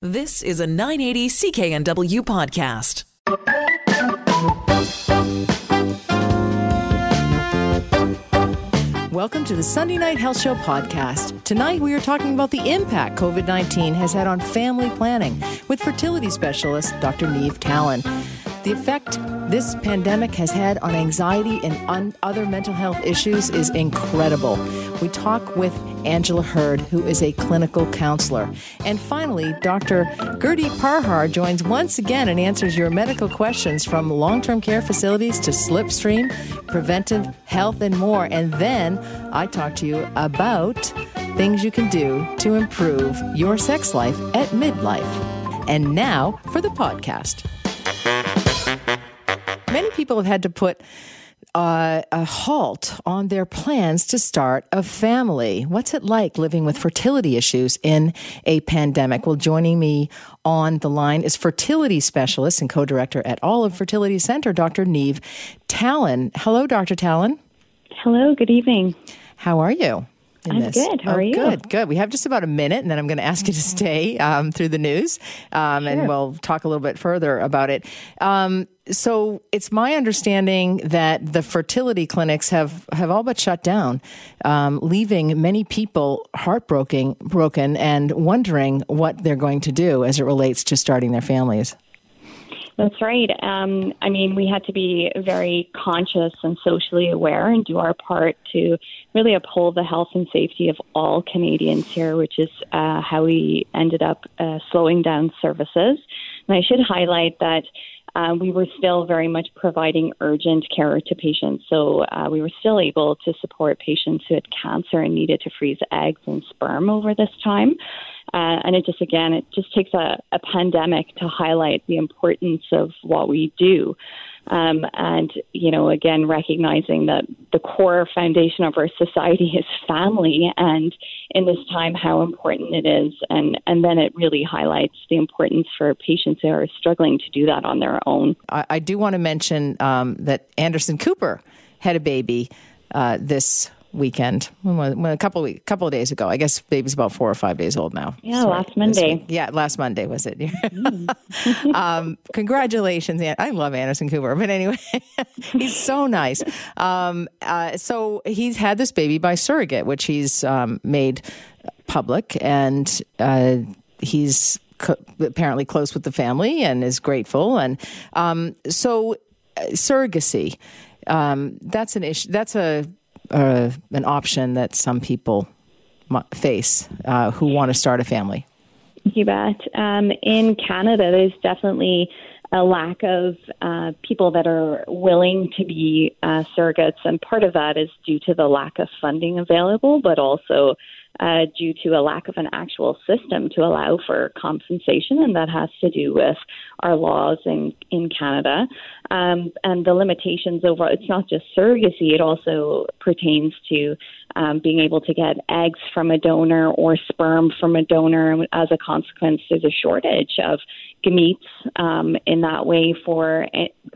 This is a 980 CKNW podcast. Welcome to the Sunday Night Health Show podcast. Tonight we are talking about the impact COVID 19 has had on family planning with fertility specialist Dr. Neve Talon. The effect this pandemic has had on anxiety and on other mental health issues is incredible. We talk with Angela Hurd, who is a clinical counselor. And finally, Dr. Gurdeep Parhar joins once again and answers your medical questions from long term care facilities to slipstream, preventive health, and more. And then I talk to you about things you can do to improve your sex life at midlife. And now for the podcast. Many people have had to put uh, a halt on their plans to start a family. What's it like living with fertility issues in a pandemic? Well, joining me on the line is fertility specialist and co director at Olive Fertility Center, Dr. Neve Talon. Hello, Dr. Talon. Hello, good evening. How are you? I'm this. good. How oh, are you? Good, good. We have just about a minute, and then I'm going to ask you to stay um, through the news, um, Sure. and we'll talk a little bit further about it. Um, so it's my understanding that the fertility clinics have, have all but shut down, um, leaving many people heartbroken broken and wondering what they're going to do as it relates to starting their families. That's right. Um, I mean, we had to be very conscious and socially aware and do our part to really uphold the health and safety of all Canadians here, which is uh, how we ended up uh, slowing down services. And I should highlight that. Uh, we were still very much providing urgent care to patients. So uh, we were still able to support patients who had cancer and needed to freeze eggs and sperm over this time. Uh, and it just, again, it just takes a, a pandemic to highlight the importance of what we do. Um, and, you know, again, recognizing that the core foundation of our society is family, and in this time, how important it is. And, and then it really highlights the importance for patients who are struggling to do that on their own. I, I do want to mention um, that Anderson Cooper had a baby uh, this weekend, when was- when a couple of, couple of days ago. I guess baby's about four or five days old now. Yeah, Sorry, last Monday. Yeah, last Monday was it? um, congratulations, An- I love Anderson Cooper, but anyway, he's so nice. Um, uh, so he's had this baby by surrogate, which he's um, made public, and uh, he's co- apparently close with the family and is grateful. And um, so, uh, surrogacy um, that's an issue. That's a uh, an option that some people face uh, who want to start a family. You bet. Um, in Canada, there's definitely a lack of uh, people that are willing to be uh, surrogates, and part of that is due to the lack of funding available, but also uh, due to a lack of an actual system to allow for compensation, and that has to do with our laws in in Canada um, and the limitations over. It's not just surrogacy; it also pertains to um, being able to get eggs from a donor or sperm from a donor. As a consequence, there's a shortage of gametes um, in that way for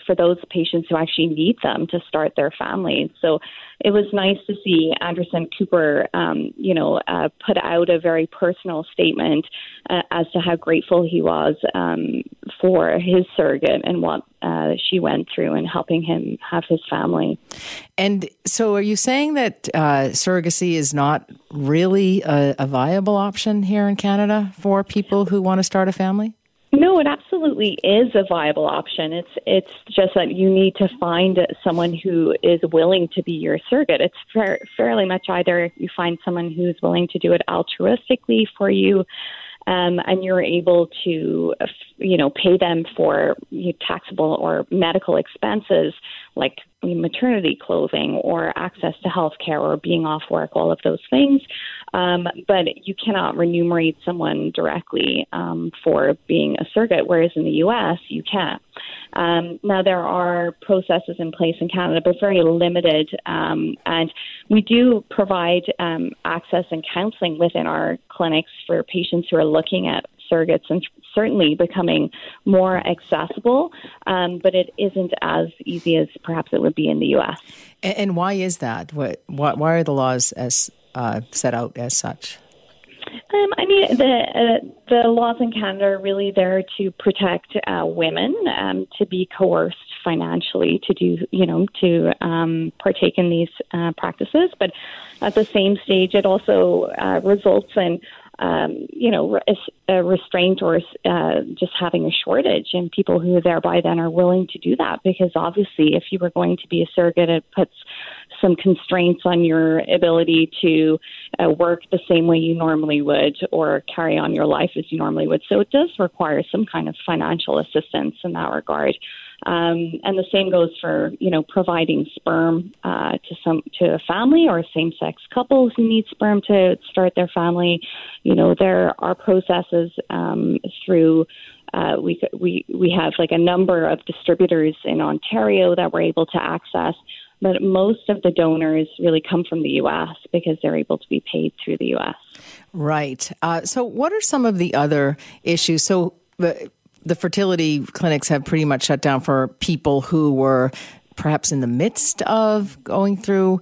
for those patients who actually need them to start their families. So it was nice to see Anderson Cooper, um, you know, uh, put out a very personal statement uh, as to how grateful he was um, for his surrogate and what uh, she went through and helping him have his family. And so, are you saying that uh, surrogacy is not really a, a viable option here in Canada for people who want to start a family? No, it absolutely is a viable option. It's it's just that you need to find someone who is willing to be your surrogate. It's fair, fairly much either you find someone who's willing to do it altruistically for you, um, and you're able to, uh, you know, pay them for taxable or medical expenses like maternity clothing or access to health care or being off work, all of those things. Um, but you cannot remunerate someone directly um, for being a surrogate, whereas in the U.S. you can. Um, now there are processes in place in Canada, but very limited, um, and we do provide um, access and counselling within our clinics for patients who are looking at surrogates and certainly becoming more accessible, um, but it isn't as easy as perhaps it would be in the U.S. And, and why is that? What, why, why are the laws as uh, set out as such? Um, I mean, the uh, the laws in Canada are really there to protect uh, women um, to be coerced financially to do, you know, to um, partake in these uh, practices. But at the same stage, it also uh, results in um, you know, a restraint or uh, just having a shortage and people who thereby then are willing to do that. Because obviously, if you were going to be a surrogate, it puts some constraints on your ability to uh, work the same way you normally would or carry on your life as you normally would. So it does require some kind of financial assistance in that regard. Um, and the same goes for you know providing sperm uh, to some to a family or same-sex couples who need sperm to start their family. You know there are processes um, through. Uh, we we we have like a number of distributors in Ontario that we're able to access, but most of the donors really come from the U.S. because they're able to be paid through the U.S. Right. Uh, so, what are some of the other issues? So. Uh, the fertility clinics have pretty much shut down for people who were perhaps in the midst of going through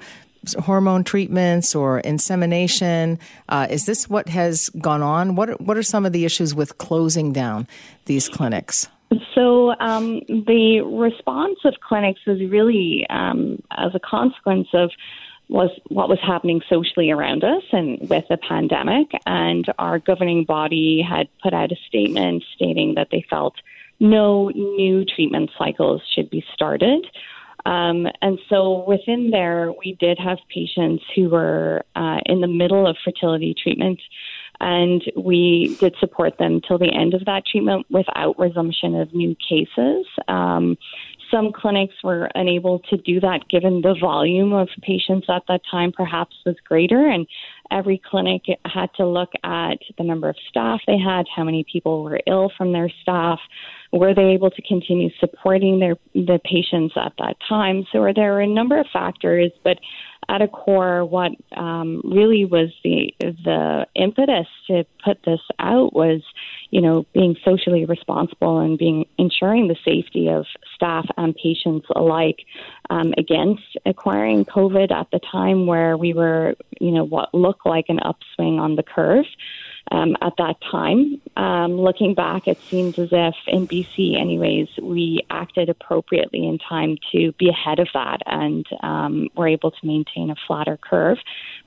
hormone treatments or insemination. Uh, is this what has gone on? What are, what are some of the issues with closing down these clinics? So um, the response of clinics is really um, as a consequence of was what was happening socially around us and with the pandemic. And our governing body had put out a statement stating that they felt no new treatment cycles should be started. Um, and so within there, we did have patients who were uh, in the middle of fertility treatment, and we did support them till the end of that treatment without resumption of new cases. Um, some clinics were unable to do that given the volume of patients at that time perhaps was greater. And every clinic had to look at the number of staff they had, how many people were ill from their staff, were they able to continue supporting their the patients at that time. So there were a number of factors, but at a core, what um, really was the the impetus to put this out was, you know, being socially responsible and being ensuring the safety of staff and patients alike um, against acquiring COVID at the time where we were, you know, what looked like an upswing on the curve um, at that time. Um, looking back, it seems as if in BC, anyways, we acted appropriately in time to be ahead of that and um, were able to maintain a flatter curve.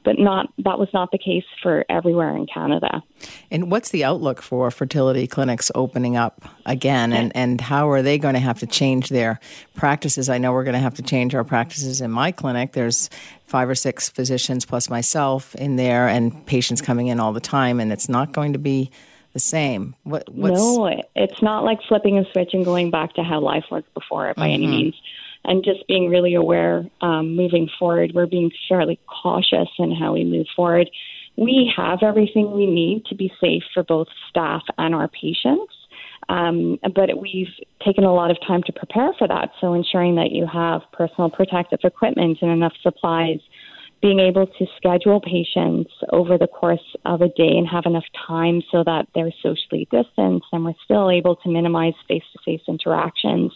But not that was not the case for everywhere in Canada. And what's the outlook for fertility clinics opening up again? And, and how are they going to have to change their practices? I know we're going to have to change our practices in my clinic. There's five or six physicians plus myself in there and patients coming in all the time, and it's not going to be the same. What, no, it's not like flipping a switch and going back to how life was before it by mm-hmm. any means. And just being really aware um, moving forward, we're being fairly cautious in how we move forward. We have everything we need to be safe for both staff and our patients. Um, but we've taken a lot of time to prepare for that. So ensuring that you have personal protective equipment and enough supplies, being able to schedule patients over the course of a day and have enough time so that they're socially distanced and we're still able to minimize face to face interactions.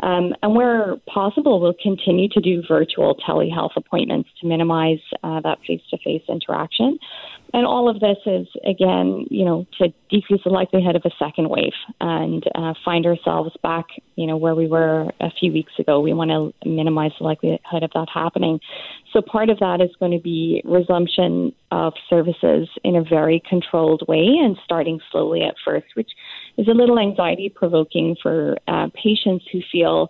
Um, and where possible, we'll continue to do virtual telehealth appointments to minimize uh, that face to face interaction. And all of this is, again, you know, to decrease the likelihood of a second wave and uh, find ourselves back, you know, where we were a few weeks ago. We want to minimize the likelihood of that happening. So part of that is going to be resumption of services in a very controlled way and starting slowly at first, which is a little anxiety provoking for uh, patients who feel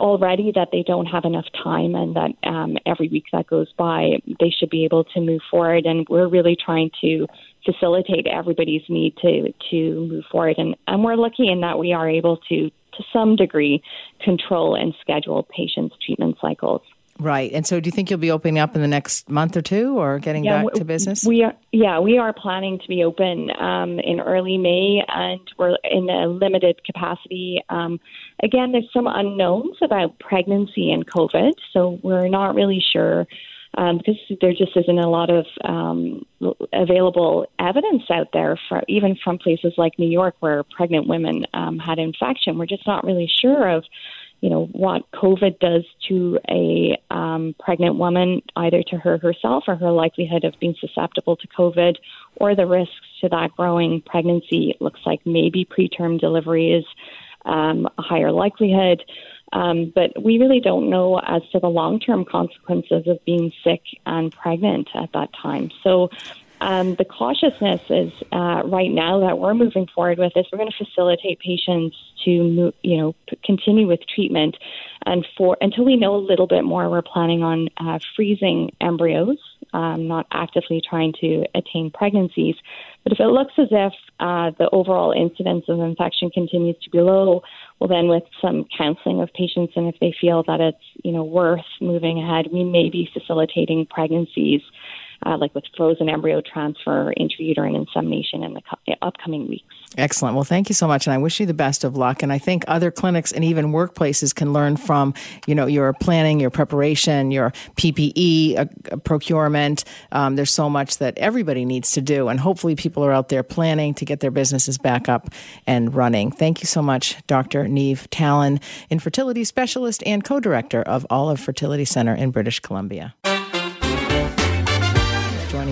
already that they don't have enough time and that um, every week that goes by they should be able to move forward. And we're really trying to facilitate everybody's need to to move forward. And, and we're lucky in that we are able to to some degree control and schedule patients treatment cycles Right. And so do you think you'll be opening up in the next month or two or getting yeah, back to business? We are yeah, we are planning to be open um, in early May and we're in a limited capacity. Um, again, there's some unknowns about pregnancy and COVID, so we're not really sure um, because there just isn't a lot of um, available evidence out there, for, even from places like New York where pregnant women um, had infection. We're just not really sure of you know, what COVID does to a um, pregnant woman, either to her herself or her likelihood of being susceptible to COVID, or the risks to that growing pregnancy. It looks like maybe preterm delivery is um, a higher likelihood. Um, but we really don't know as to the long term consequences of being sick and pregnant at that time. So um, the cautiousness is uh, right now that we're moving forward with is we're going to facilitate patients to you know continue with treatment, and for until we know a little bit more, we're planning on uh, freezing embryos, um, not actively trying to attain pregnancies. But if it looks as if uh, the overall incidence of infection continues to be low, well, then with some counseling of patients, and if they feel that it's you know worth moving ahead, we may be facilitating pregnancies uh, like with frozen embryo transfer, intrauterine insemination in the co- upcoming weeks. Excellent. Well, thank you so much, and I wish you the best of luck. And I think other clinics and even workplaces can learn from you know your planning, your preparation, your PPE uh, procurement. Um, there's so much that everybody needs to do, and hopefully, people are out there planning to get their businesses back up and running. Thank you so much, Dr. Neve Tallon, infertility specialist and co-director of Olive Fertility Center in British Columbia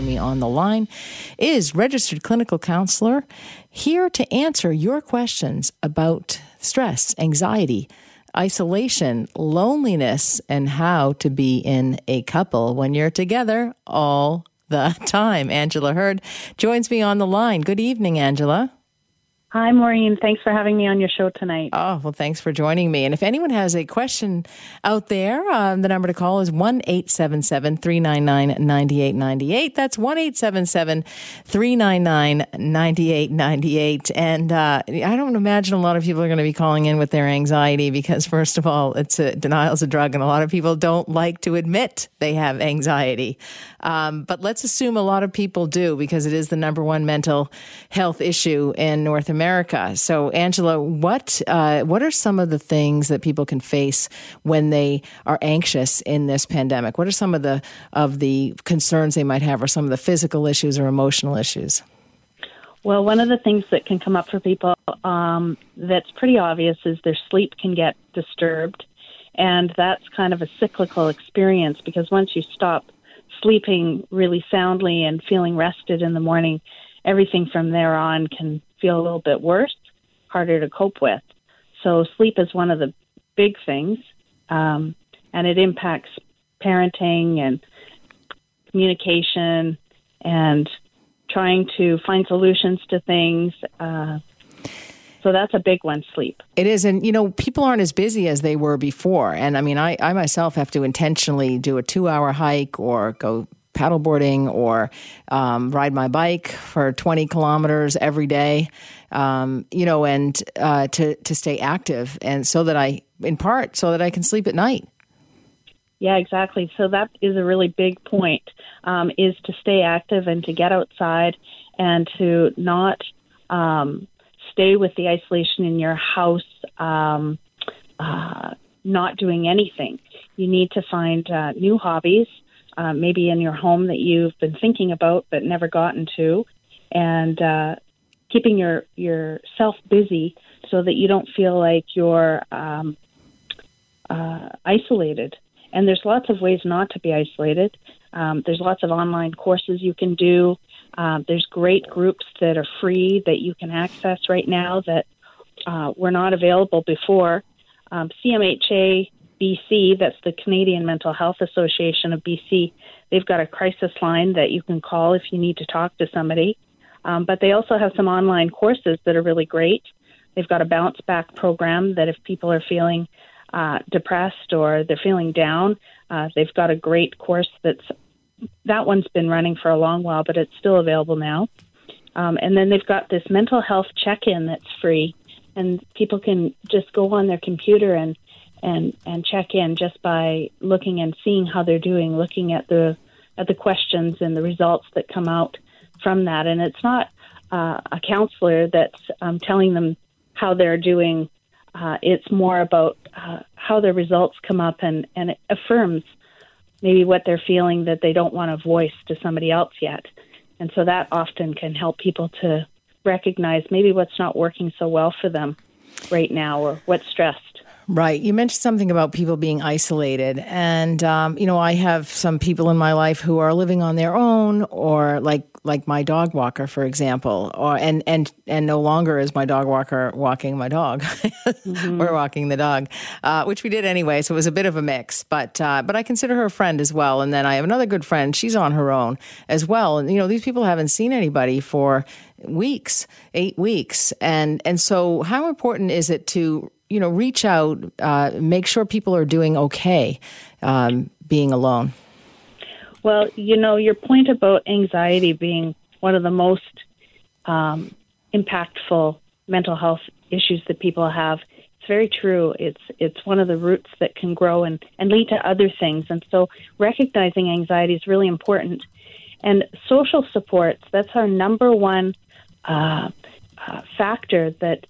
joining me on the line is registered clinical counselor here to answer your questions about stress, anxiety, isolation, loneliness, and how to be in a couple when you're together all the time. Angela Hurd joins me on the line. Good evening, Angela. Hi, Maureen. Thanks for having me on your show tonight. Oh, well, thanks for joining me. And if anyone has a question out there, um, the number to call is 1 877 399 9898. That's 1 877 399 9898. And uh, I don't imagine a lot of people are going to be calling in with their anxiety because, first of all, it's a, denial's a drug, and a lot of people don't like to admit they have anxiety. Um, but let's assume a lot of people do because it is the number one mental health issue in North America. So, Angela, what uh, what are some of the things that people can face when they are anxious in this pandemic? What are some of the of the concerns they might have, or some of the physical issues or emotional issues? Well, one of the things that can come up for people um, that's pretty obvious is their sleep can get disturbed. And that's kind of a cyclical experience because once you stop sleeping really soundly and feeling rested in the morning, everything from there on can feel a little bit worse, harder to cope with. So, sleep is one of the big things, um, and it impacts parenting and communication and trying to find solutions to things. Uh, so that's a big one, sleep. It is. And, you know, people aren't as busy as they were before. And I mean, I, I myself have to intentionally do a two hour hike or go paddleboarding or um, ride my bike for 20 kilometers every day, um, you know, and uh, to, to stay active. And so that I, in part, so that I can sleep at night. Yeah, exactly. So that is a really big point, um, is to stay active and to get outside and to not um, stay with the isolation in your house, um, uh, not doing anything. You need to find uh, new hobbies, uh, maybe in your home that you've been thinking about but never gotten to, and uh, keeping your yourself busy so that you don't feel like you're um, uh, isolated. And there's lots of ways not to be isolated. Um, there's lots of online courses you can do. Um, there's great groups that are free that you can access right now that uh, were not available before. Um, CMHA BC, that's the Canadian Mental Health Association of BC, they've got a crisis line that you can call if you need to talk to somebody. Um, but they also have some online courses that are really great. They've got a bounce back program that if people are feeling uh, depressed or they're feeling down, uh, they've got a great course that's that one's been running for a long while, but it's still available now. Um, and then they've got this mental health check-in that's free, and people can just go on their computer and and and check in just by looking and seeing how they're doing, looking at the at the questions and the results that come out from that. And it's not uh, a counselor that's um, telling them how they're doing. Uh, it's more about uh, how their results come up and, and it affirms maybe what they're feeling that they don't want to voice to somebody else yet. And so that often can help people to recognize maybe what's not working so well for them right now or what's stressed. Right. You mentioned something about people being isolated. And, um, you know, I have some people in my life who are living on their own or like, like my dog walker, for example, or, and, and, and no longer is my dog walker walking my dog. mm-hmm. We're walking the dog, uh, which we did anyway. So it was a bit of a mix, but, uh, but I consider her a friend as well. And then I have another good friend. She's on her own as well. And, you know, these people haven't seen anybody for weeks, eight weeks. And, and so how important is it to you know, reach out, uh, make sure people are doing okay um, being alone? Well, you know, your point about anxiety being one of the most um, impactful mental health issues that people have. It's very true. It's it's one of the roots that can grow and, and lead to other things. And so recognizing anxiety is really important. And social supports, that's our number one uh, uh, factor that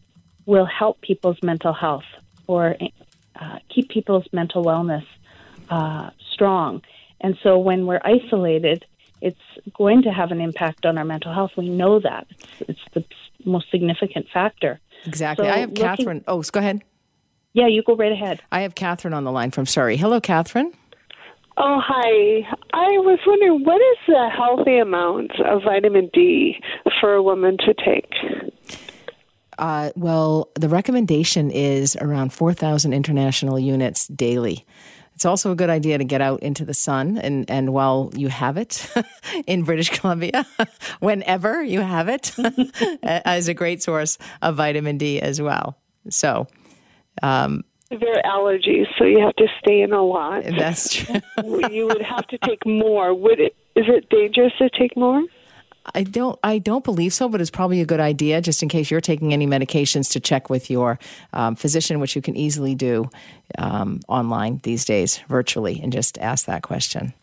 will help people's mental health or uh, keep people's mental wellness uh, strong. And so when we're isolated, it's going to have an impact on our mental health. We know that. It's, it's the most significant factor. Exactly. So I have looking, Catherine. Oh, go ahead. Yeah, you go right ahead. I have Catherine on the line from Surrey. Hello, Catherine. Oh, hi. I was wondering what is the healthy amount of vitamin D for a woman to take? Uh, well, the recommendation is around 4,000 international units daily. It's also a good idea to get out into the sun and, and while you have it in British Columbia, whenever you have it, as a great source of vitamin D as well. So, um, there are allergies, so you have to stay in a lot. That's true. you would have to take more. Would it? Is it dangerous to take more? I don't. I don't believe so, but it's probably a good idea, just in case you're taking any medications, to check with your um, physician, which you can easily do um, online these days, virtually, and just ask that question.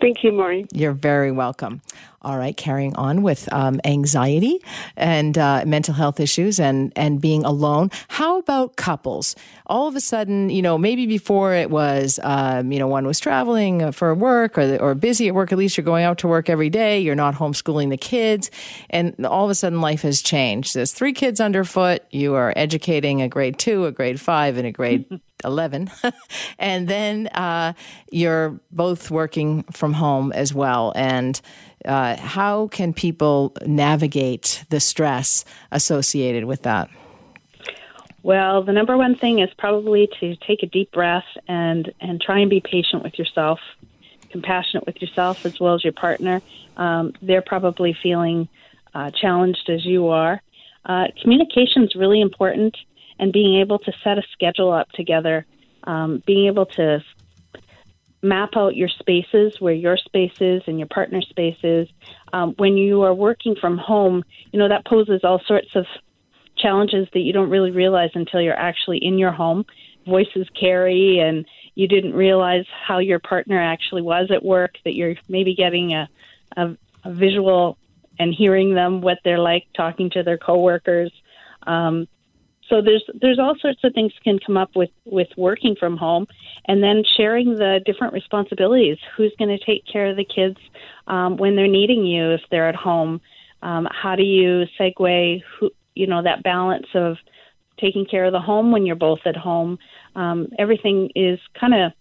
Thank you, Maureen. You're very welcome. All right, carrying on with um, anxiety and uh, mental health issues and, and being alone. How about couples? All of a sudden, you know, maybe before it was, um, you know, one was traveling for work or, or busy at work, at least you're going out to work every day, you're not homeschooling the kids, and all of a sudden life has changed. There's three kids underfoot, you are educating a grade two, a grade five, and a grade 11. and then uh, you're both working from home as well. And uh, how can people navigate the stress associated with that? Well, the number one thing is probably to take a deep breath and, and try and be patient with yourself, compassionate with yourself as well as your partner. Um, they're probably feeling uh, challenged as you are. Uh, communication is really important, and being able to set a schedule up together, um, being able to map out your spaces where your space is and your partner space is. Um, when you are working from home, you know, that poses all sorts of challenges that you don't really realize until you're actually in your home. Voices carry, and you didn't realize how your partner actually was at work, that you're maybe getting a, a, a visual and hearing them, what they're like talking to their coworkers. Um, so there's there's all sorts of things can come up with with working from home, and then sharing the different responsibilities. Who's going to take care of the kids um, when they're needing you if they're at home? Um, how do you segue? Who you know that balance of taking care of the home when you're both at home. Um, everything is kind of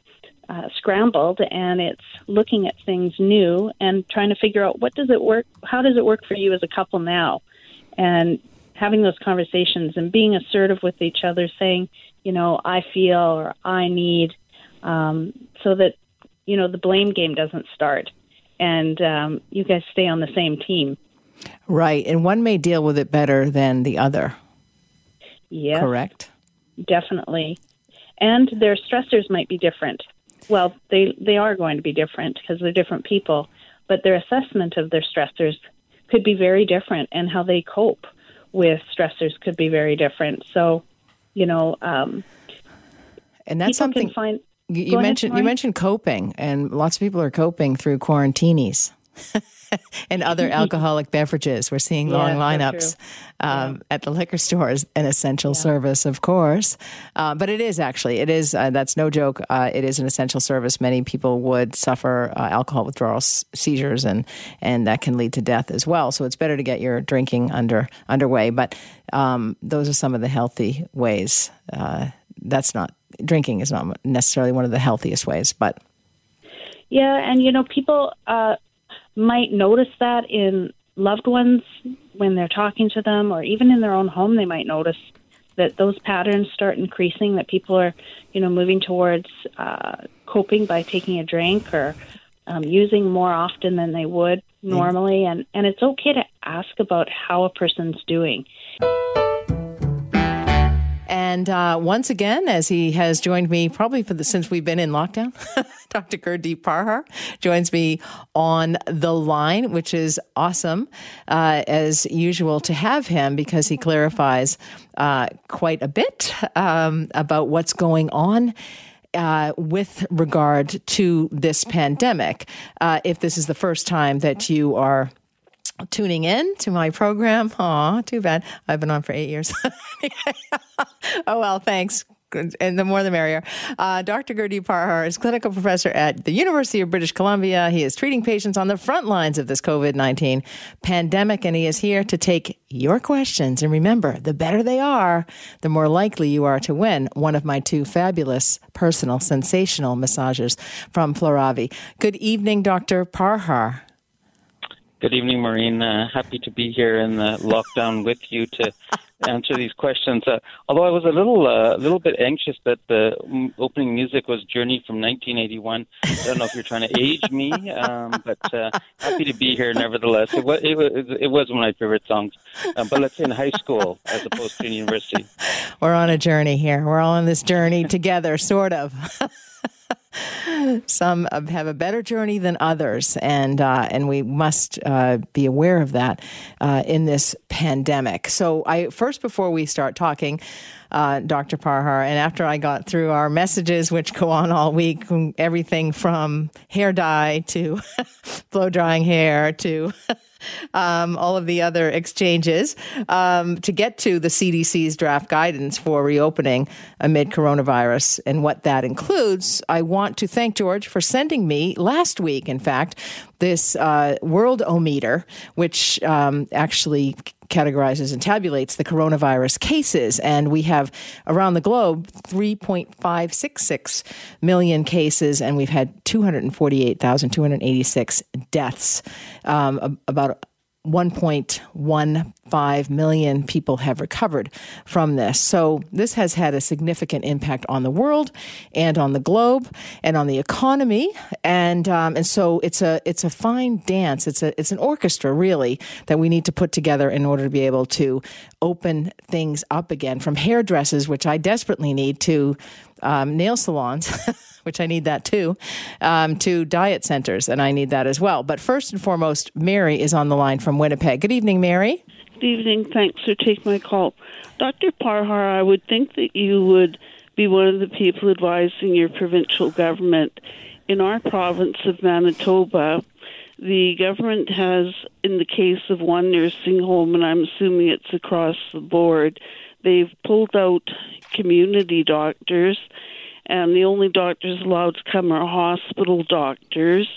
uh, scrambled, and it's looking at things new and trying to figure out what does it work. How does it work for you as a couple now? And having those conversations and being assertive with each other, saying, you know, I feel or I need, um, so that, you know, the blame game doesn't start and um, you guys stay on the same team. Right. And one may deal with it better than the other. Yeah. Correct? Definitely. And their stressors might be different. Well, they, they are going to be different because they're different people, but their assessment of their stressors could be very different and how they cope with stressors could be very different. So, you know, um, and that's something find, you, you mentioned. You mentioned coping, and lots of people are coping through quarantinis. and other alcoholic beverages. We're seeing long so lineups um, at the liquor stores, an essential service, of course. Uh, but it is actually, it is, uh, that's no joke. Uh, it is an essential service. Many people would suffer uh, alcohol withdrawal s- seizures, and, and that can lead to death as well. So it's better to get your drinking under underway. But um, those are some of the healthy ways. Uh, that's not, drinking is not necessarily one of the healthiest ways, but Yeah, and you know, people uh, might notice that in loved ones when they're talking to them, or even in their own home, they might notice that those patterns start increasing. That people are, you know, moving towards uh, coping by taking a drink or um, using more often than they would normally, and and it's okay to ask about how a person's doing. And uh, once again, as he has joined me probably for the since we've been in lockdown, Dr. Gurdeep Parhar joins me on the line, which is awesome uh, as usual to have him because he clarifies uh, quite a bit um, about what's going on. Uh, with regard to this pandemic, uh, if this is the first time that you are tuning in to my program. Aw, too bad. I've been on for eight years. oh, well, thanks. And the more the merrier. Uh, Dr. Gurdeep Parhar is clinical professor at the University of British Columbia. He is treating patients on the front lines of this COVID 19 pandemic, and he is here to take your questions. And remember, the better they are, the more likely you are to win one of my two fabulous, personal, sensational massages from Floravi. Good evening, Dr. Parhar. Good evening, Maureen. Uh, happy to be here in the lockdown with you to answer these questions. Uh, although I was a little, uh, little bit anxious that the mm, opening music was "Journey" from 1981. I don't know if you're trying to age me, um, but uh, happy to be here nevertheless. It was, it was, it was one of my favorite songs. Um, but let's say in high school as opposed to university. We're on a journey here. We're all on this journey together, sort of. Some have a better journey than others, and uh, and we must uh, be aware of that uh, in this pandemic. So, I first before we start talking, uh, Dr. Parhar, and after I got through our messages, which go on all week, everything from hair dye to blow drying hair to um, all of the other exchanges um, to get to the CDC's draft guidance for reopening amid coronavirus and what that includes. I want to thank George for sending me last week, in fact, this uh, Worldometer, which um, actually categorizes and tabulates the coronavirus cases. And we have around the globe 3.566 million cases, and we've had 248,286 deaths. Um, about 1.15 million people have recovered from this. So this has had a significant impact on the world and on the globe and on the economy. And um, and so it's a it's a fine dance. It's a it's an orchestra really that we need to put together in order to be able to open things up again from hairdressers, which I desperately need, to um, nail salons. which I need that too, um, to diet centers, and I need that as well. But first and foremost, Mary is on the line from Winnipeg. Good evening, Mary. Good evening. Thanks for taking my call. Dr. Parhar, I would think that you would be one of the people advising your provincial government. In our province of Manitoba, the government has, in the case of one nursing home, and I'm assuming it's across the board, they've pulled out community doctors and the only doctors allowed to come are hospital doctors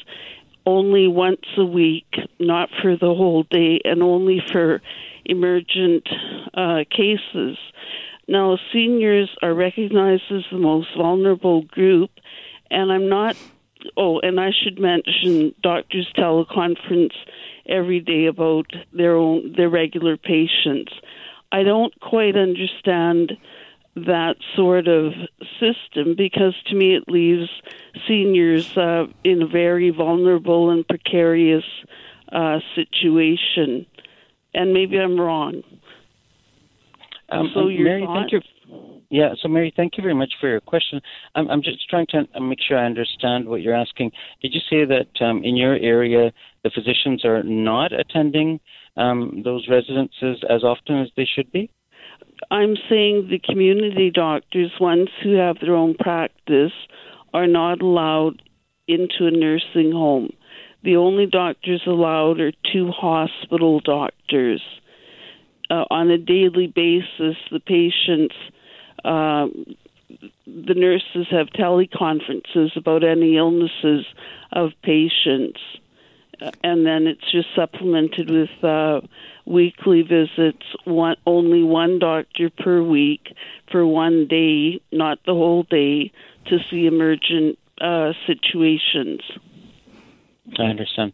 only once a week, not for the whole day, and only for emergent uh, cases. Now, seniors are recognized as the most vulnerable group, and I'm not. Oh, and I should mention doctors teleconference every day about their own their regular patients. I don't quite understand that sort of system because to me it leaves seniors uh, in a very vulnerable and precarious uh, situation. And maybe I'm wrong. Um, so your Mary, thoughts? thank you. Yeah, so Mary, thank you very much for your question. I'm, I'm just trying to make sure I understand what you're asking. Did you say that um, in your area the physicians are not attending um, those residences as often as they should be? I'm saying the community doctors, ones who have their own practice, are not allowed into a nursing home. the only doctors allowed are two hospital doctors. Uh, on a daily basis, the patients, uh, the nurses have teleconferences about any illnesses of patients, uh, and then it's just supplemented with uh, weekly visits. One only one doctor per week for one day, not the whole day, to see emergent uh, situations. I understand.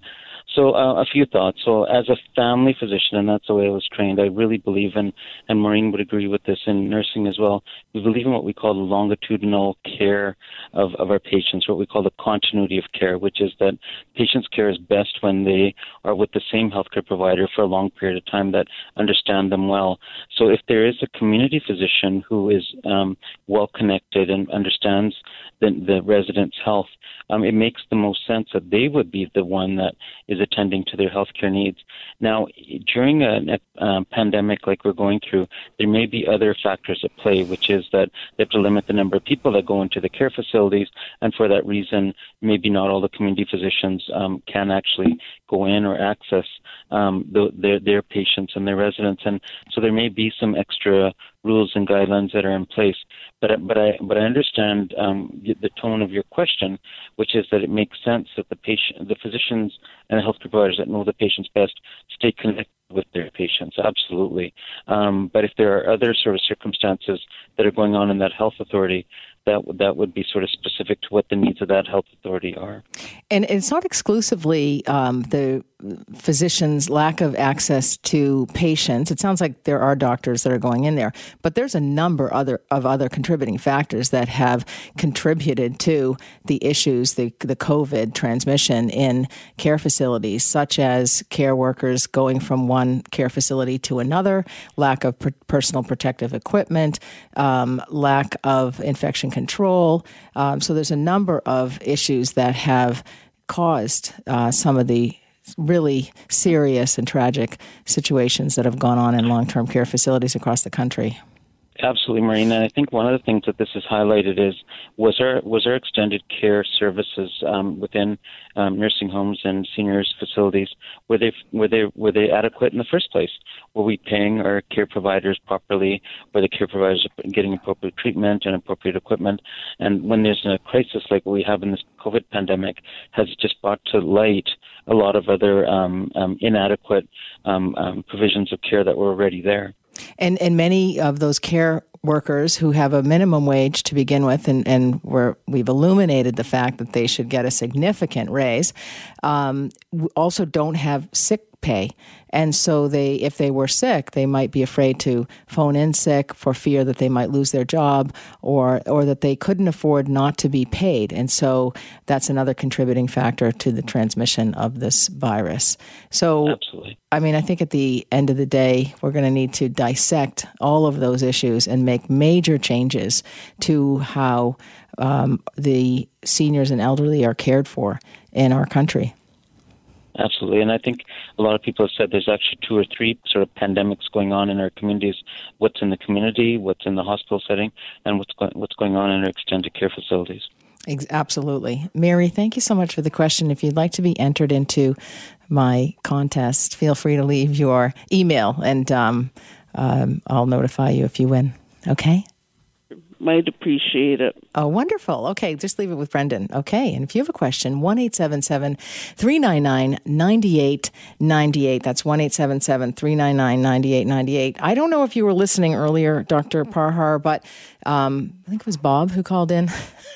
So uh, a few thoughts. So as a family physician, and that's the way I was trained, I really believe in, and Maureen would agree with this in nursing as well. We believe in what we call the longitudinal care of, of our patients, what we call the continuity of care, which is that patients' care is best when they are with the same healthcare provider for a long period of time that understand them well. So if there is a community physician who is um, well connected and understands the, the resident's health, um, it makes the most sense that they would be the one that is attending to their healthcare needs. Now, during a, a um, pandemic like we're going through, there may be other factors at play, which is that they have to limit the number of people that go into the care facilities, and for that reason, maybe not all the community physicians um, can actually go in or access um, the, their, their patients and their residents, and so there may be some extra rules and guidelines that are in place. But but I but I understand um, the tone of your question, which is that it makes sense that the patient, the physicians, and the healthcare providers that know the patients best stay connected with their patients. Absolutely. Um, but if there are other sort of circumstances that are going on in that health authority that that would be sort of specific to what the needs of that health authority are. And it's not exclusively um, the physicians' lack of access to patients. It sounds like there are doctors that are going in there, but there's a number other of other contributing factors that have contributed to the issues, the the COVID transmission in care facilities, such as care workers going from one care facility to another, lack of personal protective equipment, um, lack of infection control. Um, so there's a number of issues that have caused uh, some of the really serious and tragic situations that have gone on in long term care facilities across the country. Absolutely, Marina. And I think one of the things that this has highlighted is was our was our extended care services um, within um, nursing homes and seniors facilities were they were they were they adequate in the first place? Were we paying our care providers properly? Were the care providers getting appropriate treatment and appropriate equipment? And when there's a crisis like we have in this COVID pandemic, has just brought to light a lot of other um, um inadequate um, um, provisions of care that were already there. And and many of those care workers who have a minimum wage to begin with, and, and we we've illuminated the fact that they should get a significant raise, um, also don't have sick pay. And so they, if they were sick, they might be afraid to phone in sick for fear that they might lose their job or, or that they couldn't afford not to be paid. And so that's another contributing factor to the transmission of this virus. So, Absolutely. I mean, I think at the end of the day, we're going to need to dissect all of those issues and make major changes to how um, the seniors and elderly are cared for in our country. Absolutely, and I think a lot of people have said there's actually two or three sort of pandemics going on in our communities. What's in the community, what's in the hospital setting, and what's going what's going on in our extended care facilities. Absolutely, Mary. Thank you so much for the question. If you'd like to be entered into my contest, feel free to leave your email, and um, um, I'll notify you if you win. Okay might appreciate it. Oh, wonderful. Okay, just leave it with Brendan. Okay, and if you have a question, 1 877 399 9898. That's 1 877 399 9898. I don't know if you were listening earlier, Dr. Parhar, but um, think it was Bob who called in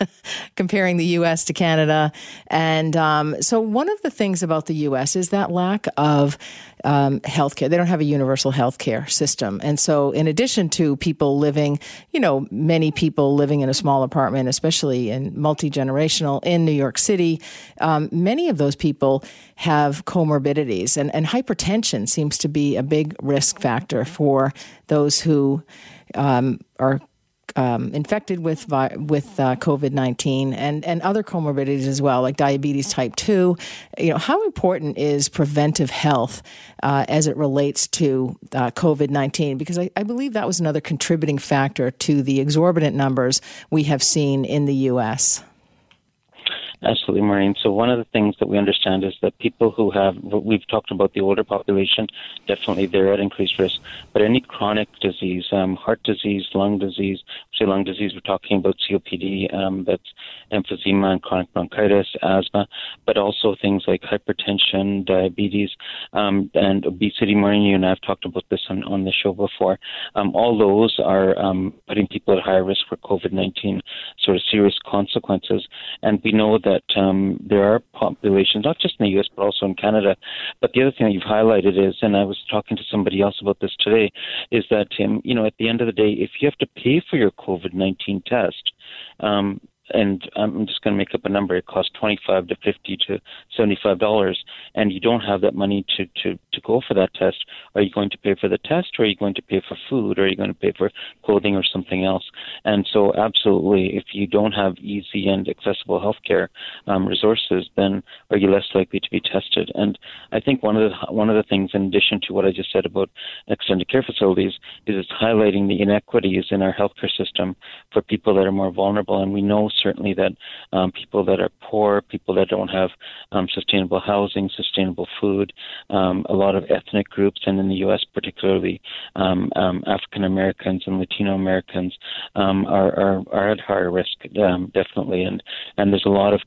comparing the U.S. to Canada. And um, so, one of the things about the U.S. is that lack of um, healthcare. They don't have a universal healthcare system. And so, in addition to people living, you know, many people living in a small apartment, especially in multi generational in New York City, um, many of those people have comorbidities. And, and hypertension seems to be a big risk factor for those who um, are um, infected with with uh, COVID nineteen and and other comorbidities as well, like diabetes type two. You know, how important is preventive health uh, as it relates to uh, COVID nineteen? Because I, I believe that was another contributing factor to the exorbitant numbers we have seen in the U.S. Absolutely, Maureen. So one of the things that we understand is that people who have, we've talked about the older population, definitely they're at increased risk. But any chronic disease, um, heart disease, lung disease, say lung disease, we're talking about COPD, um, that's emphysema and chronic bronchitis, asthma, but also things like hypertension, diabetes, um, and obesity. Maureen, you and I have talked about this on, on the show before. Um, all those are um, putting people at higher risk for COVID-19 sort of serious consequences. And we know that um, there are populations, not just in the U.S. but also in Canada. But the other thing that you've highlighted is, and I was talking to somebody else about this today, is that um, you know at the end of the day, if you have to pay for your COVID nineteen test, um, and I'm just going to make up a number. It costs twenty-five to fifty to seventy-five dollars, and you don't have that money to to to go for that test. Are you going to pay for the test, or are you going to pay for food, or are you going to pay for clothing or something else? And so, absolutely, if you don't have easy and accessible healthcare um, resources, then are you less likely to be tested? And I think one of the one of the things, in addition to what I just said about extended care facilities, is it's highlighting the inequities in our healthcare system for people that are more vulnerable, and we know certainly that um, people that are poor, people that don't have um, sustainable housing, sustainable food, um, a lot of ethnic groups, and in the U.S. particularly um, um, African Americans and Latino Americans um, are, are, are at higher risk, definitely, and and there's a lot of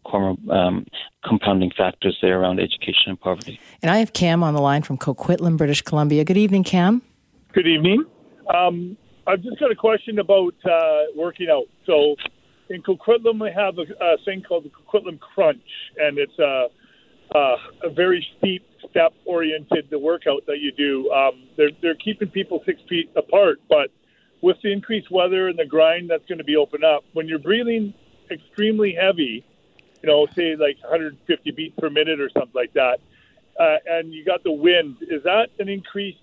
compounding factors there around education and poverty. And I have Cam on the line from Coquitlam, British Columbia. Good evening, Cam. Good evening. Um, I've just got a question about uh, working out. So in Coquitlam, we have a, a thing called the Coquitlam Crunch, and it's a, a, a very steep, step-oriented the workout that you do. Um, they're they're keeping people six feet apart, but with the increased weather and the grind that's going to be open up, when you're breathing extremely heavy, you know, say like 150 beats per minute or something like that, uh, and you got the wind, is that an increased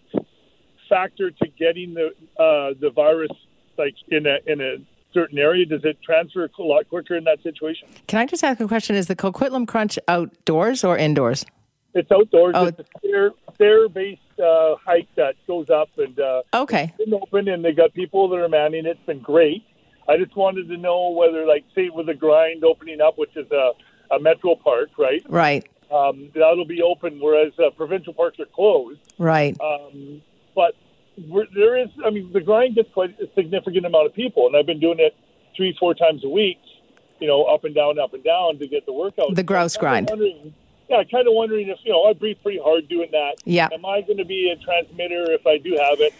factor to getting the uh, the virus like in a in a certain area, does it transfer a lot quicker in that situation? Can I just ask a question? Is the Coquitlam Crunch outdoors or indoors? It's outdoors. Oh. It's a stair, stair-based uh, hike that goes up and uh, okay, it's been open, and they got people that are manning it. It's been great. I just wanted to know whether, like, say, with the grind opening up, which is a, a metro park, right? Right. Um, that'll be open, whereas uh, provincial parks are closed. Right. Um, but there is, I mean, the grind gets quite a significant amount of people, and I've been doing it three, four times a week, you know, up and down, up and down to get the workout. The grouse grind. Yeah, kind of wondering if, you know, I breathe pretty hard doing that. Yeah. Am I going to be a transmitter if I do have it?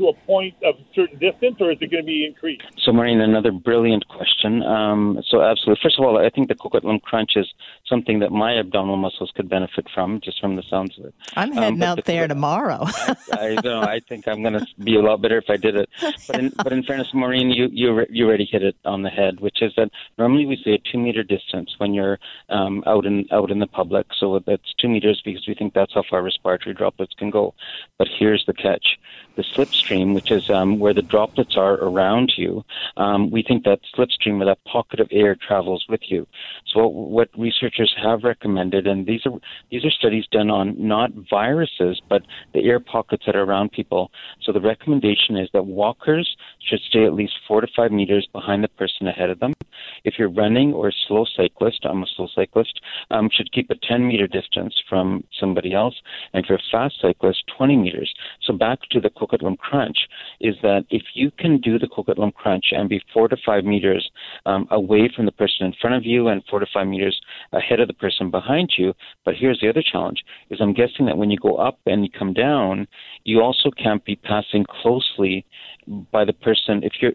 To a point of a certain distance, or is it going to be increased? So, Maureen, another brilliant question. Um, so, absolutely. First of all, I think the Coquitlam Crunch is something that my abdominal muscles could benefit from, just from the sounds of it. I'm heading um, out the there tomorrow. I, I, know, I think I'm going to be a lot better if I did it. But in, but in fairness, Maureen, you, you, you already hit it on the head, which is that normally we say a two meter distance when you're um, out in out in the public. So that's two meters because we think that's how far respiratory droplets can go. But here's the catch: the slipstream, which is um, where the droplets are around you, um, we think that slipstream or that pocket of air travels with you. So what, researchers have recommended, and these are these are studies done on not viruses but the air pockets that are around people. So the recommendation is that walkers should stay at least four to five meters behind the person ahead of them. If you're running or a slow cyclist, I'm a slow cyclist, um, should keep a 10 meter distance from somebody else. And if you're a fast cyclist, 20 meters. So back to the Coquitlam Crunch is that if you can do the Coquitlam Crunch and be four to five meters um, away from the person in front of you and four to five meters ahead of the person behind you, but here's the other challenge: is I'm guessing that when you go up and you come down, you also can't be passing closely by the person if you're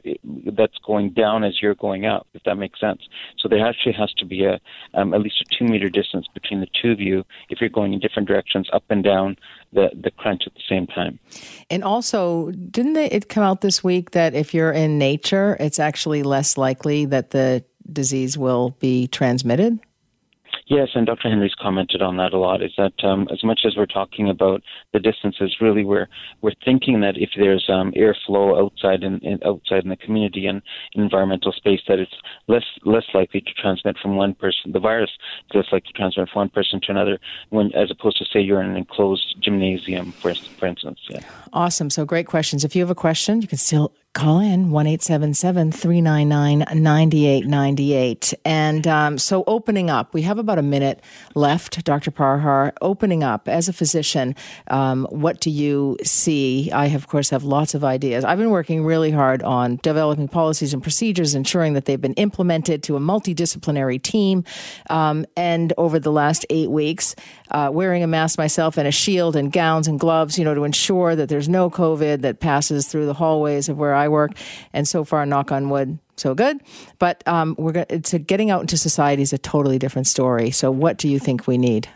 that's going down as you're going up if that makes sense. So there actually has to be a um, at least a two meter distance between the two of you if you're going in different directions up and down the the crunch at the same time. And also didn't they, it come out this week that if you're in nature it's actually less likely that the disease will be transmitted Yes, and Dr. Henry's commented on that a lot. Is that um, as much as we're talking about the distances, really we're we're thinking that if there's um, airflow outside in, in, outside in the community and environmental space, that it's less less likely to transmit from one person. The virus less likely to transmit from one person to another, when as opposed to say you're in an enclosed gymnasium, for for instance. Yeah. Awesome. So great questions. If you have a question, you can still Call in 1 399 9898. And um, so, opening up, we have about a minute left, Dr. Parhar. Opening up as a physician, um, what do you see? I, of course, have lots of ideas. I've been working really hard on developing policies and procedures, ensuring that they've been implemented to a multidisciplinary team. Um, and over the last eight weeks, uh, wearing a mask myself and a shield and gowns and gloves, you know, to ensure that there's no COVID that passes through the hallways of where I work. And so far, knock on wood, so good. But um, we're getting out into society is a totally different story. So, what do you think we need?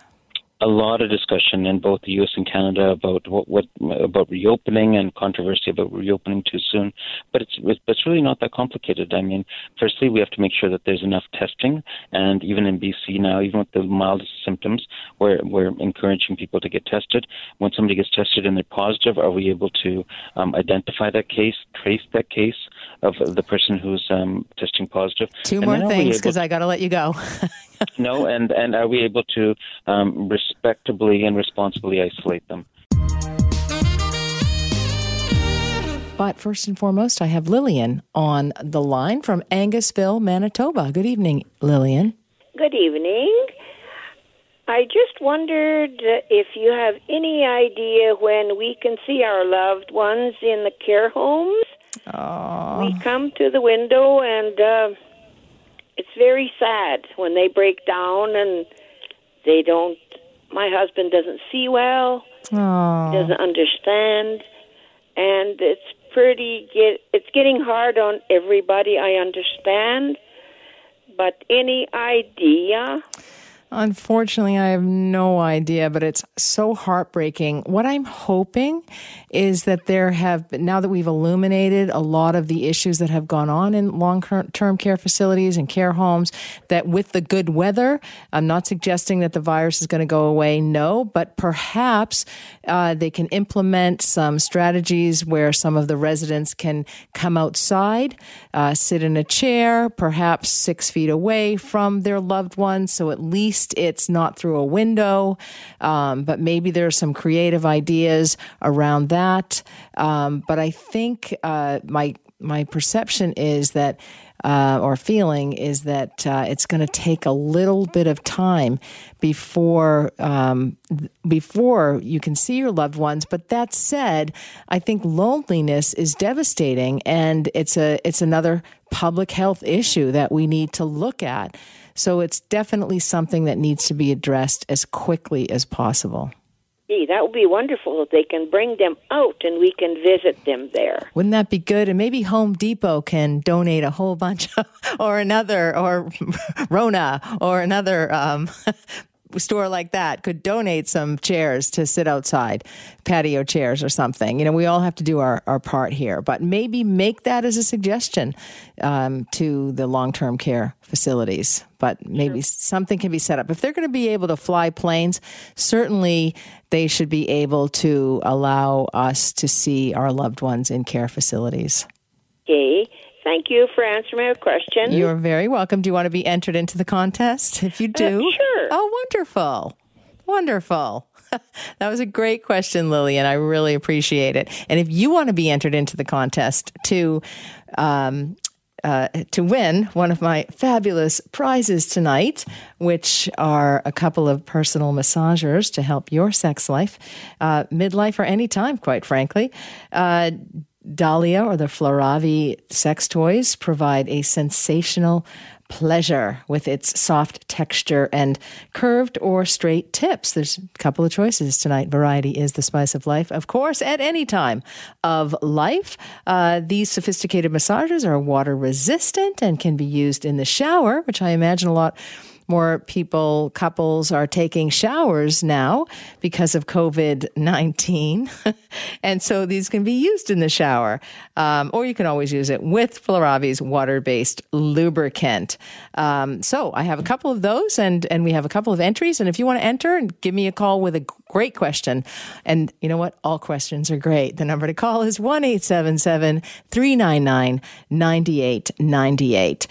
A lot of discussion in both the U.S. and Canada about what, what about reopening and controversy about reopening too soon. But it's it's really not that complicated. I mean, firstly, we have to make sure that there's enough testing, and even in BC now, even with the mildest symptoms, we're we're encouraging people to get tested. When somebody gets tested and they're positive, are we able to um, identify that case, trace that case of the person who's um, testing positive? Two and more things, because I got to let you go. no, and and are we able to um, respectably and responsibly isolate them? But first and foremost, I have Lillian on the line from Angusville, Manitoba. Good evening, Lillian. Good evening. I just wondered if you have any idea when we can see our loved ones in the care homes. Aww. We come to the window and uh, it's very sad when they break down and they don't. My husband doesn't see well, Aww. doesn't understand, and it's pretty get. It's getting hard on everybody. I understand, but any idea? Unfortunately, I have no idea, but it's so heartbreaking. What I'm hoping is that there have now that we've illuminated a lot of the issues that have gone on in long term care facilities and care homes, that with the good weather, I'm not suggesting that the virus is going to go away, no, but perhaps uh, they can implement some strategies where some of the residents can come outside, uh, sit in a chair, perhaps six feet away from their loved ones, so at least least it's not through a window, um, but maybe there are some creative ideas around that. Um, but I think uh, my my perception is that. Uh, or feeling is that uh, it's going to take a little bit of time before um, before you can see your loved ones. But that said, I think loneliness is devastating, and it's a it's another public health issue that we need to look at. So it's definitely something that needs to be addressed as quickly as possible. Gee, that would be wonderful if they can bring them out and we can visit them there. Wouldn't that be good? And maybe Home Depot can donate a whole bunch, of, or another, or Rona, or another um, store like that could donate some chairs to sit outside, patio chairs or something. You know, we all have to do our, our part here, but maybe make that as a suggestion um, to the long term care facilities. But maybe sure. something can be set up. If they're going to be able to fly planes, certainly they should be able to allow us to see our loved ones in care facilities. Okay. Thank you for answering my question. You're very welcome. Do you want to be entered into the contest? If you uh, do, uh, sure. Oh, wonderful. Wonderful. that was a great question, Lillian. I really appreciate it. And if you want to be entered into the contest to um, uh, to win one of my fabulous prizes tonight, which are a couple of personal massagers to help your sex life, uh, midlife or any time, quite frankly. Uh, Dahlia or the Floravi sex toys provide a sensational pleasure with its soft texture and curved or straight tips. There's a couple of choices tonight. Variety is the spice of life, of course, at any time of life. Uh, these sophisticated massages are water resistant and can be used in the shower, which I imagine a lot more people, couples are taking showers now because of COVID 19. and so these can be used in the shower. Um, or you can always use it with Floravi's water based lubricant. Um, so I have a couple of those and, and we have a couple of entries. And if you want to enter and give me a call with a great question, and you know what? All questions are great. The number to call is 1 877 399 9898.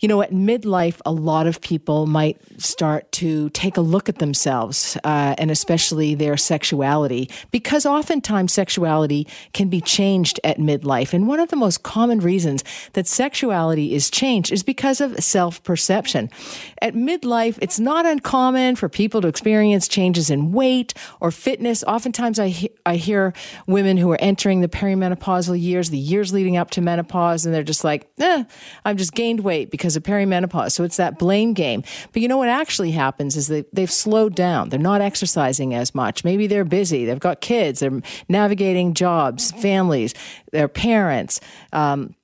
You know, at midlife, a lot of people might start to take a look at themselves uh, and especially their sexuality because oftentimes sexuality can be changed at midlife. And one of the most common reasons that sexuality is changed is because of self perception. At midlife, it's not uncommon for people to experience changes in weight or fitness. Oftentimes, I, he- I hear women who are entering the perimenopausal years, the years leading up to menopause, and they're just like, eh, I've just gained weight because of perimenopause. So it's that blame game. But you know what actually happens is they, they've slowed down. They're not exercising as much. Maybe they're busy. They've got kids. They're navigating jobs, families, their parents. Um,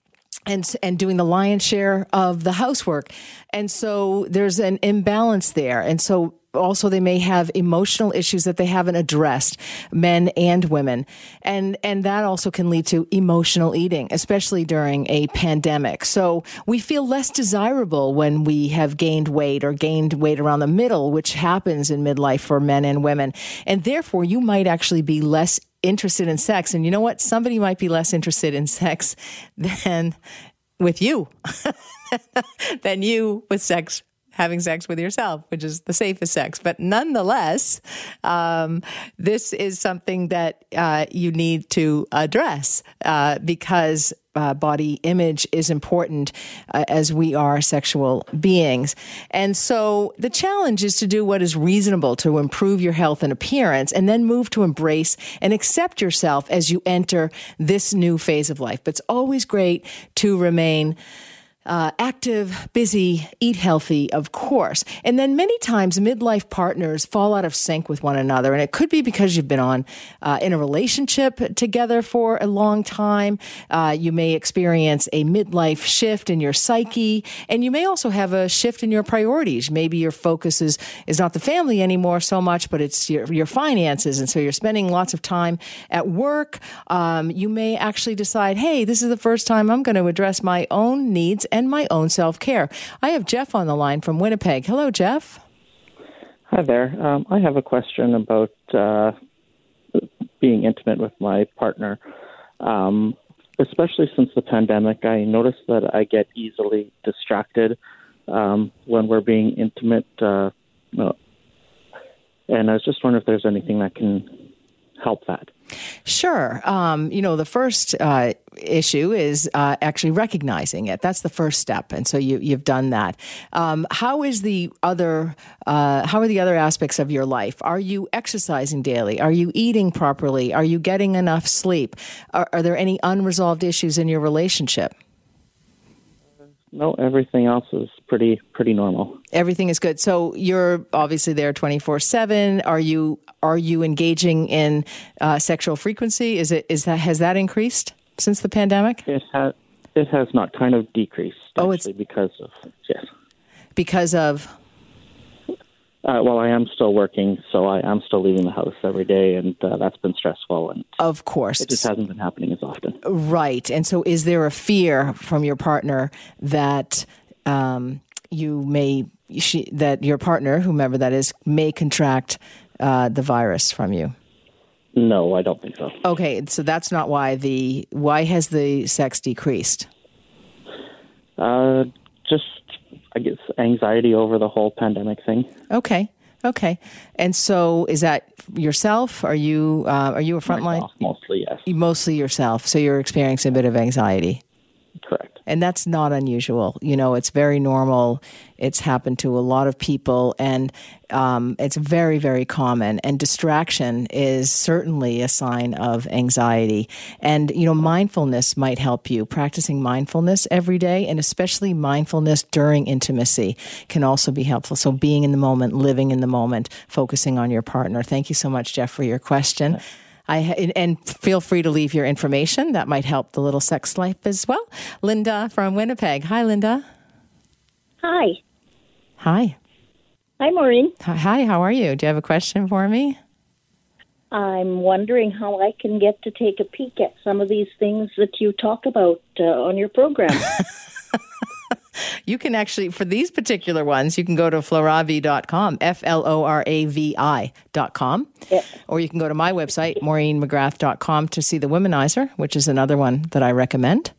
and and doing the lion's share of the housework. And so there's an imbalance there. And so also they may have emotional issues that they haven't addressed men and women. And and that also can lead to emotional eating especially during a pandemic. So we feel less desirable when we have gained weight or gained weight around the middle which happens in midlife for men and women. And therefore you might actually be less interested in sex. And you know what? Somebody might be less interested in sex than with you than you with sex having sex with yourself, which is the safest sex. But nonetheless, um, this is something that uh, you need to address uh, because. Uh, body image is important uh, as we are sexual beings. And so the challenge is to do what is reasonable to improve your health and appearance and then move to embrace and accept yourself as you enter this new phase of life. But it's always great to remain uh, active, busy, eat healthy, of course. And then many times midlife partners fall out of sync with one another. And it could be because you've been on uh, in a relationship together for a long time. Uh, you may experience a midlife shift in your psyche. And you may also have a shift in your priorities. Maybe your focus is, is not the family anymore so much, but it's your, your finances. And so you're spending lots of time at work. Um, you may actually decide, hey, this is the first time I'm going to address my own needs and my own self care. I have Jeff on the line from Winnipeg. Hello, Jeff. Hi there. Um, I have a question about uh, being intimate with my partner. Um, especially since the pandemic, I notice that I get easily distracted um, when we're being intimate. Uh, and I was just wondering if there's anything that can help that. Sure. Um, you know, the first uh, issue is uh, actually recognizing it. That's the first step, and so you, you've done that. Um, how is the other? Uh, how are the other aspects of your life? Are you exercising daily? Are you eating properly? Are you getting enough sleep? Are, are there any unresolved issues in your relationship? No, everything else is pretty pretty normal. Everything is good. So you're obviously there twenty four seven. Are you are you engaging in uh, sexual frequency? Is it is that has that increased since the pandemic? It has it has not kind of decreased. Oh, it's because of yes. Because of uh, well, I am still working, so I am still leaving the house every day, and uh, that's been stressful. And of course, it just hasn't been happening as often. Right. And so, is there a fear from your partner that um, you may she, that your partner, whomever that is, may contract uh, the virus from you? No, I don't think so. Okay, so that's not why the why has the sex decreased? Uh, just I guess anxiety over the whole pandemic thing. Okay. Okay, and so is that yourself? Are you uh, are you a frontline? Mostly, yes. Mostly yourself. So you're experiencing a bit of anxiety. And that's not unusual. You know, it's very normal. It's happened to a lot of people, and um, it's very, very common. And distraction is certainly a sign of anxiety. And, you know, mindfulness might help you. Practicing mindfulness every day, and especially mindfulness during intimacy, can also be helpful. So, being in the moment, living in the moment, focusing on your partner. Thank you so much, Jeff, for your question. I and feel free to leave your information. That might help the little sex life as well. Linda from Winnipeg. Hi, Linda. Hi. Hi. Hi, Maureen. Hi. How are you? Do you have a question for me? I'm wondering how I can get to take a peek at some of these things that you talk about uh, on your program. you can actually, for these particular ones, you can go to floravi.com, F L O R A V I.com. Yep. Or you can go to my website, maureenmcgrath.com, to see the Womanizer, which is another one that I recommend.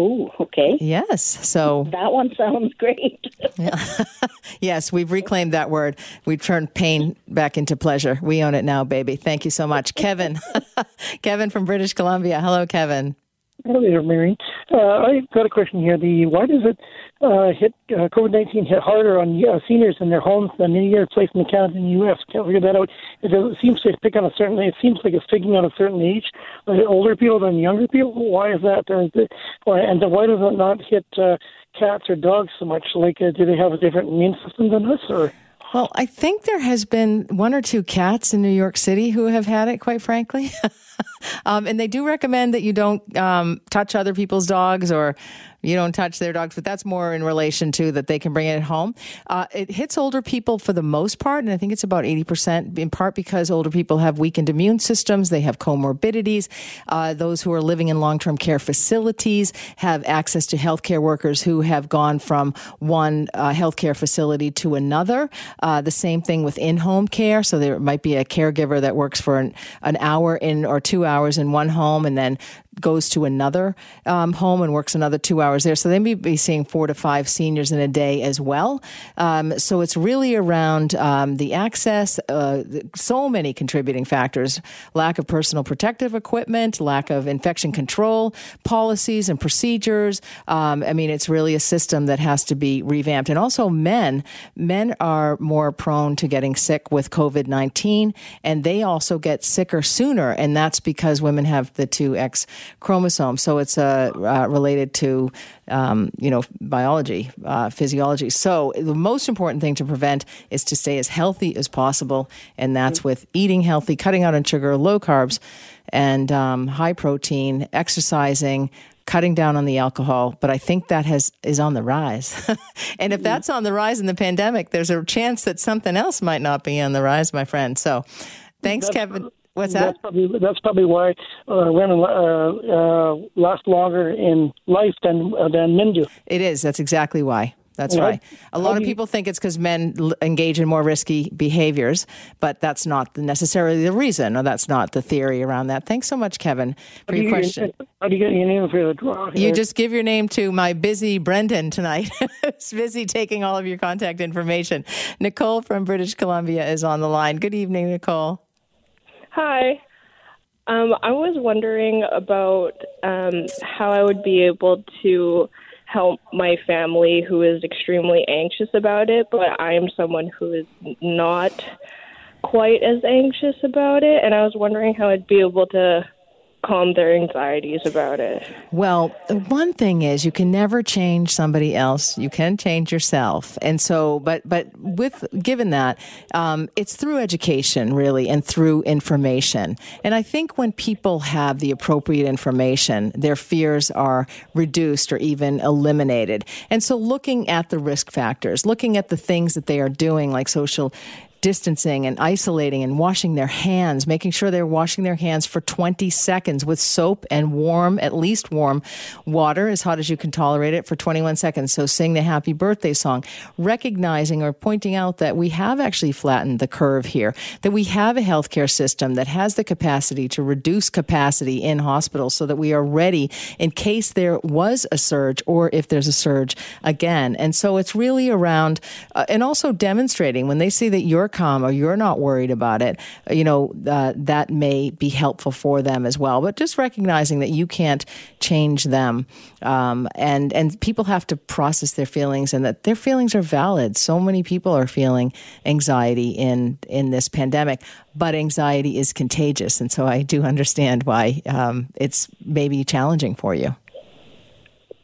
Oh, okay. Yes. So that one sounds great. yes, we've reclaimed that word. We've turned pain back into pleasure. We own it now, baby. Thank you so much, Kevin. Kevin from British Columbia. Hello, Kevin. Hello there, Mary. Uh, I've got a question here. The why does it uh, hit uh, COVID nineteen hit harder on uh, seniors in their homes than any other place in the Canada and the U.S. Can't figure that out. It, does, it seems to pick on a certain. It seems like it's picking on a certain age, older people than younger people. Why is that? Or is it, or, and why does it not hit uh, cats or dogs so much? Like, uh, do they have a different immune system than us, or? Well, I think there has been one or two cats in New York City who have had it, quite frankly. um, and they do recommend that you don't um, touch other people's dogs or you don't touch their dogs, but that's more in relation to that they can bring it home. Uh, it hits older people for the most part, and I think it's about 80% in part because older people have weakened immune systems, they have comorbidities. Uh, those who are living in long term care facilities have access to healthcare workers who have gone from one uh, healthcare facility to another. Uh, the same thing with in home care. So there might be a caregiver that works for an, an hour in or two hours in one home and then goes to another um, home and works another two hours there. So they may be seeing four to five seniors in a day as well. Um, so it's really around um, the access, uh, so many contributing factors lack of personal protective equipment, lack of infection control policies and procedures. Um, I mean, it's really a system that has to be revamped. And also, men, men are more prone to getting sick with COVID 19, and they also get sicker sooner. And that's because women have the two X chromosome. So it's uh, uh, related to, um, you know, biology, uh, physiology. So the most important thing to prevent is to stay as healthy as possible. And that's with eating healthy, cutting out on sugar, low carbs, and um, high protein, exercising, cutting down on the alcohol, but I think that has is on the rise. and if that's on the rise in the pandemic, there's a chance that something else might not be on the rise, my friend. So, thanks, That's- Kevin. What's that? That's probably that's probably why uh, women uh, uh, last longer in life than uh, than men do. It is. That's exactly why. That's Yeah. right. A lot of people think it's because men l- engage in more risky behaviors, but that's not the- necessarily the reason, or that's not the theory around that. Thanks so much, Kevin, for your you- question. How do you get your name for the draw? You just give your name to my busy Brendan tonight. He's busy taking all of your contact information. Nicole from British Columbia is on the line. Good evening, Nicole. Hi. Um, I was wondering about um, how I would be able to help my family who is extremely anxious about it, but I am someone who is not quite as anxious about it, and I was wondering how I'd be able to calm their anxieties about it. Well, one thing is you can never change somebody else. You can change yourself, and so, but but with given that, um, it's through education really, and through information. And I think when people have the appropriate information, their fears are reduced or even eliminated. And so, looking at the risk factors, looking at the things that they are doing, like social distancing and isolating and washing their hands, making sure they're washing their hands for 20 seconds with soap and warm, at least warm water, as hot as you can tolerate it, for 21 seconds. So sing the happy birthday song, recognizing or pointing out that we have actually flattened the curve here, that we have a healthcare system that has the capacity to reduce capacity in hospitals so that we are ready in case there was a surge or if there's a surge again. And so it's really around, uh, and also demonstrating when they see that you're calm or you're not worried about it, you know, uh, that may be helpful for them as well. But just recognizing that you can't change them. Um, and, and people have to process their feelings and that their feelings are valid. So many people are feeling anxiety in, in this pandemic, but anxiety is contagious. And so I do understand why um, it's maybe challenging for you.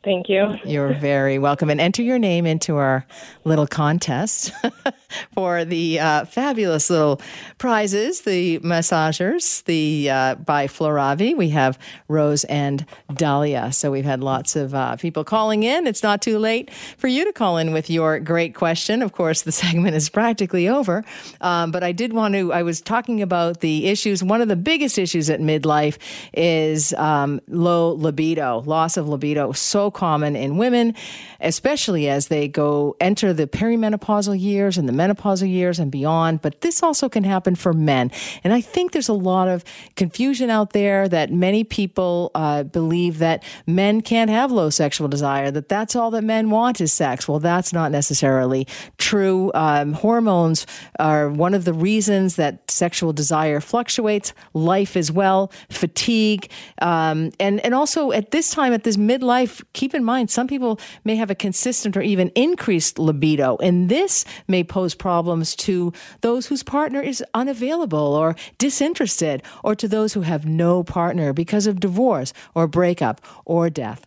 Thank you. You're very welcome. And enter your name into our little contest for the uh, fabulous little prizes the massagers, the uh, by Floravi. We have Rose and Dahlia. So we've had lots of uh, people calling in. It's not too late for you to call in with your great question. Of course, the segment is practically over. Um, but I did want to, I was talking about the issues. One of the biggest issues at midlife is um, low libido, loss of libido. So common in women, especially as they go enter the perimenopausal years and the menopausal years and beyond. But this also can happen for men. And I think there's a lot of confusion out there that many people uh, believe that men can't have low sexual desire, that that's all that men want is sex. Well, that's not necessarily true. Um, hormones are one of the reasons that sexual desire fluctuates, life as well, fatigue. Um, and, and also at this time, at this midlife, keep in mind, some people may have a consistent or even increased libido. And this may pose problems to those whose partner is unavailable or disinterested, or to those who have no partner because of divorce or breakup or death.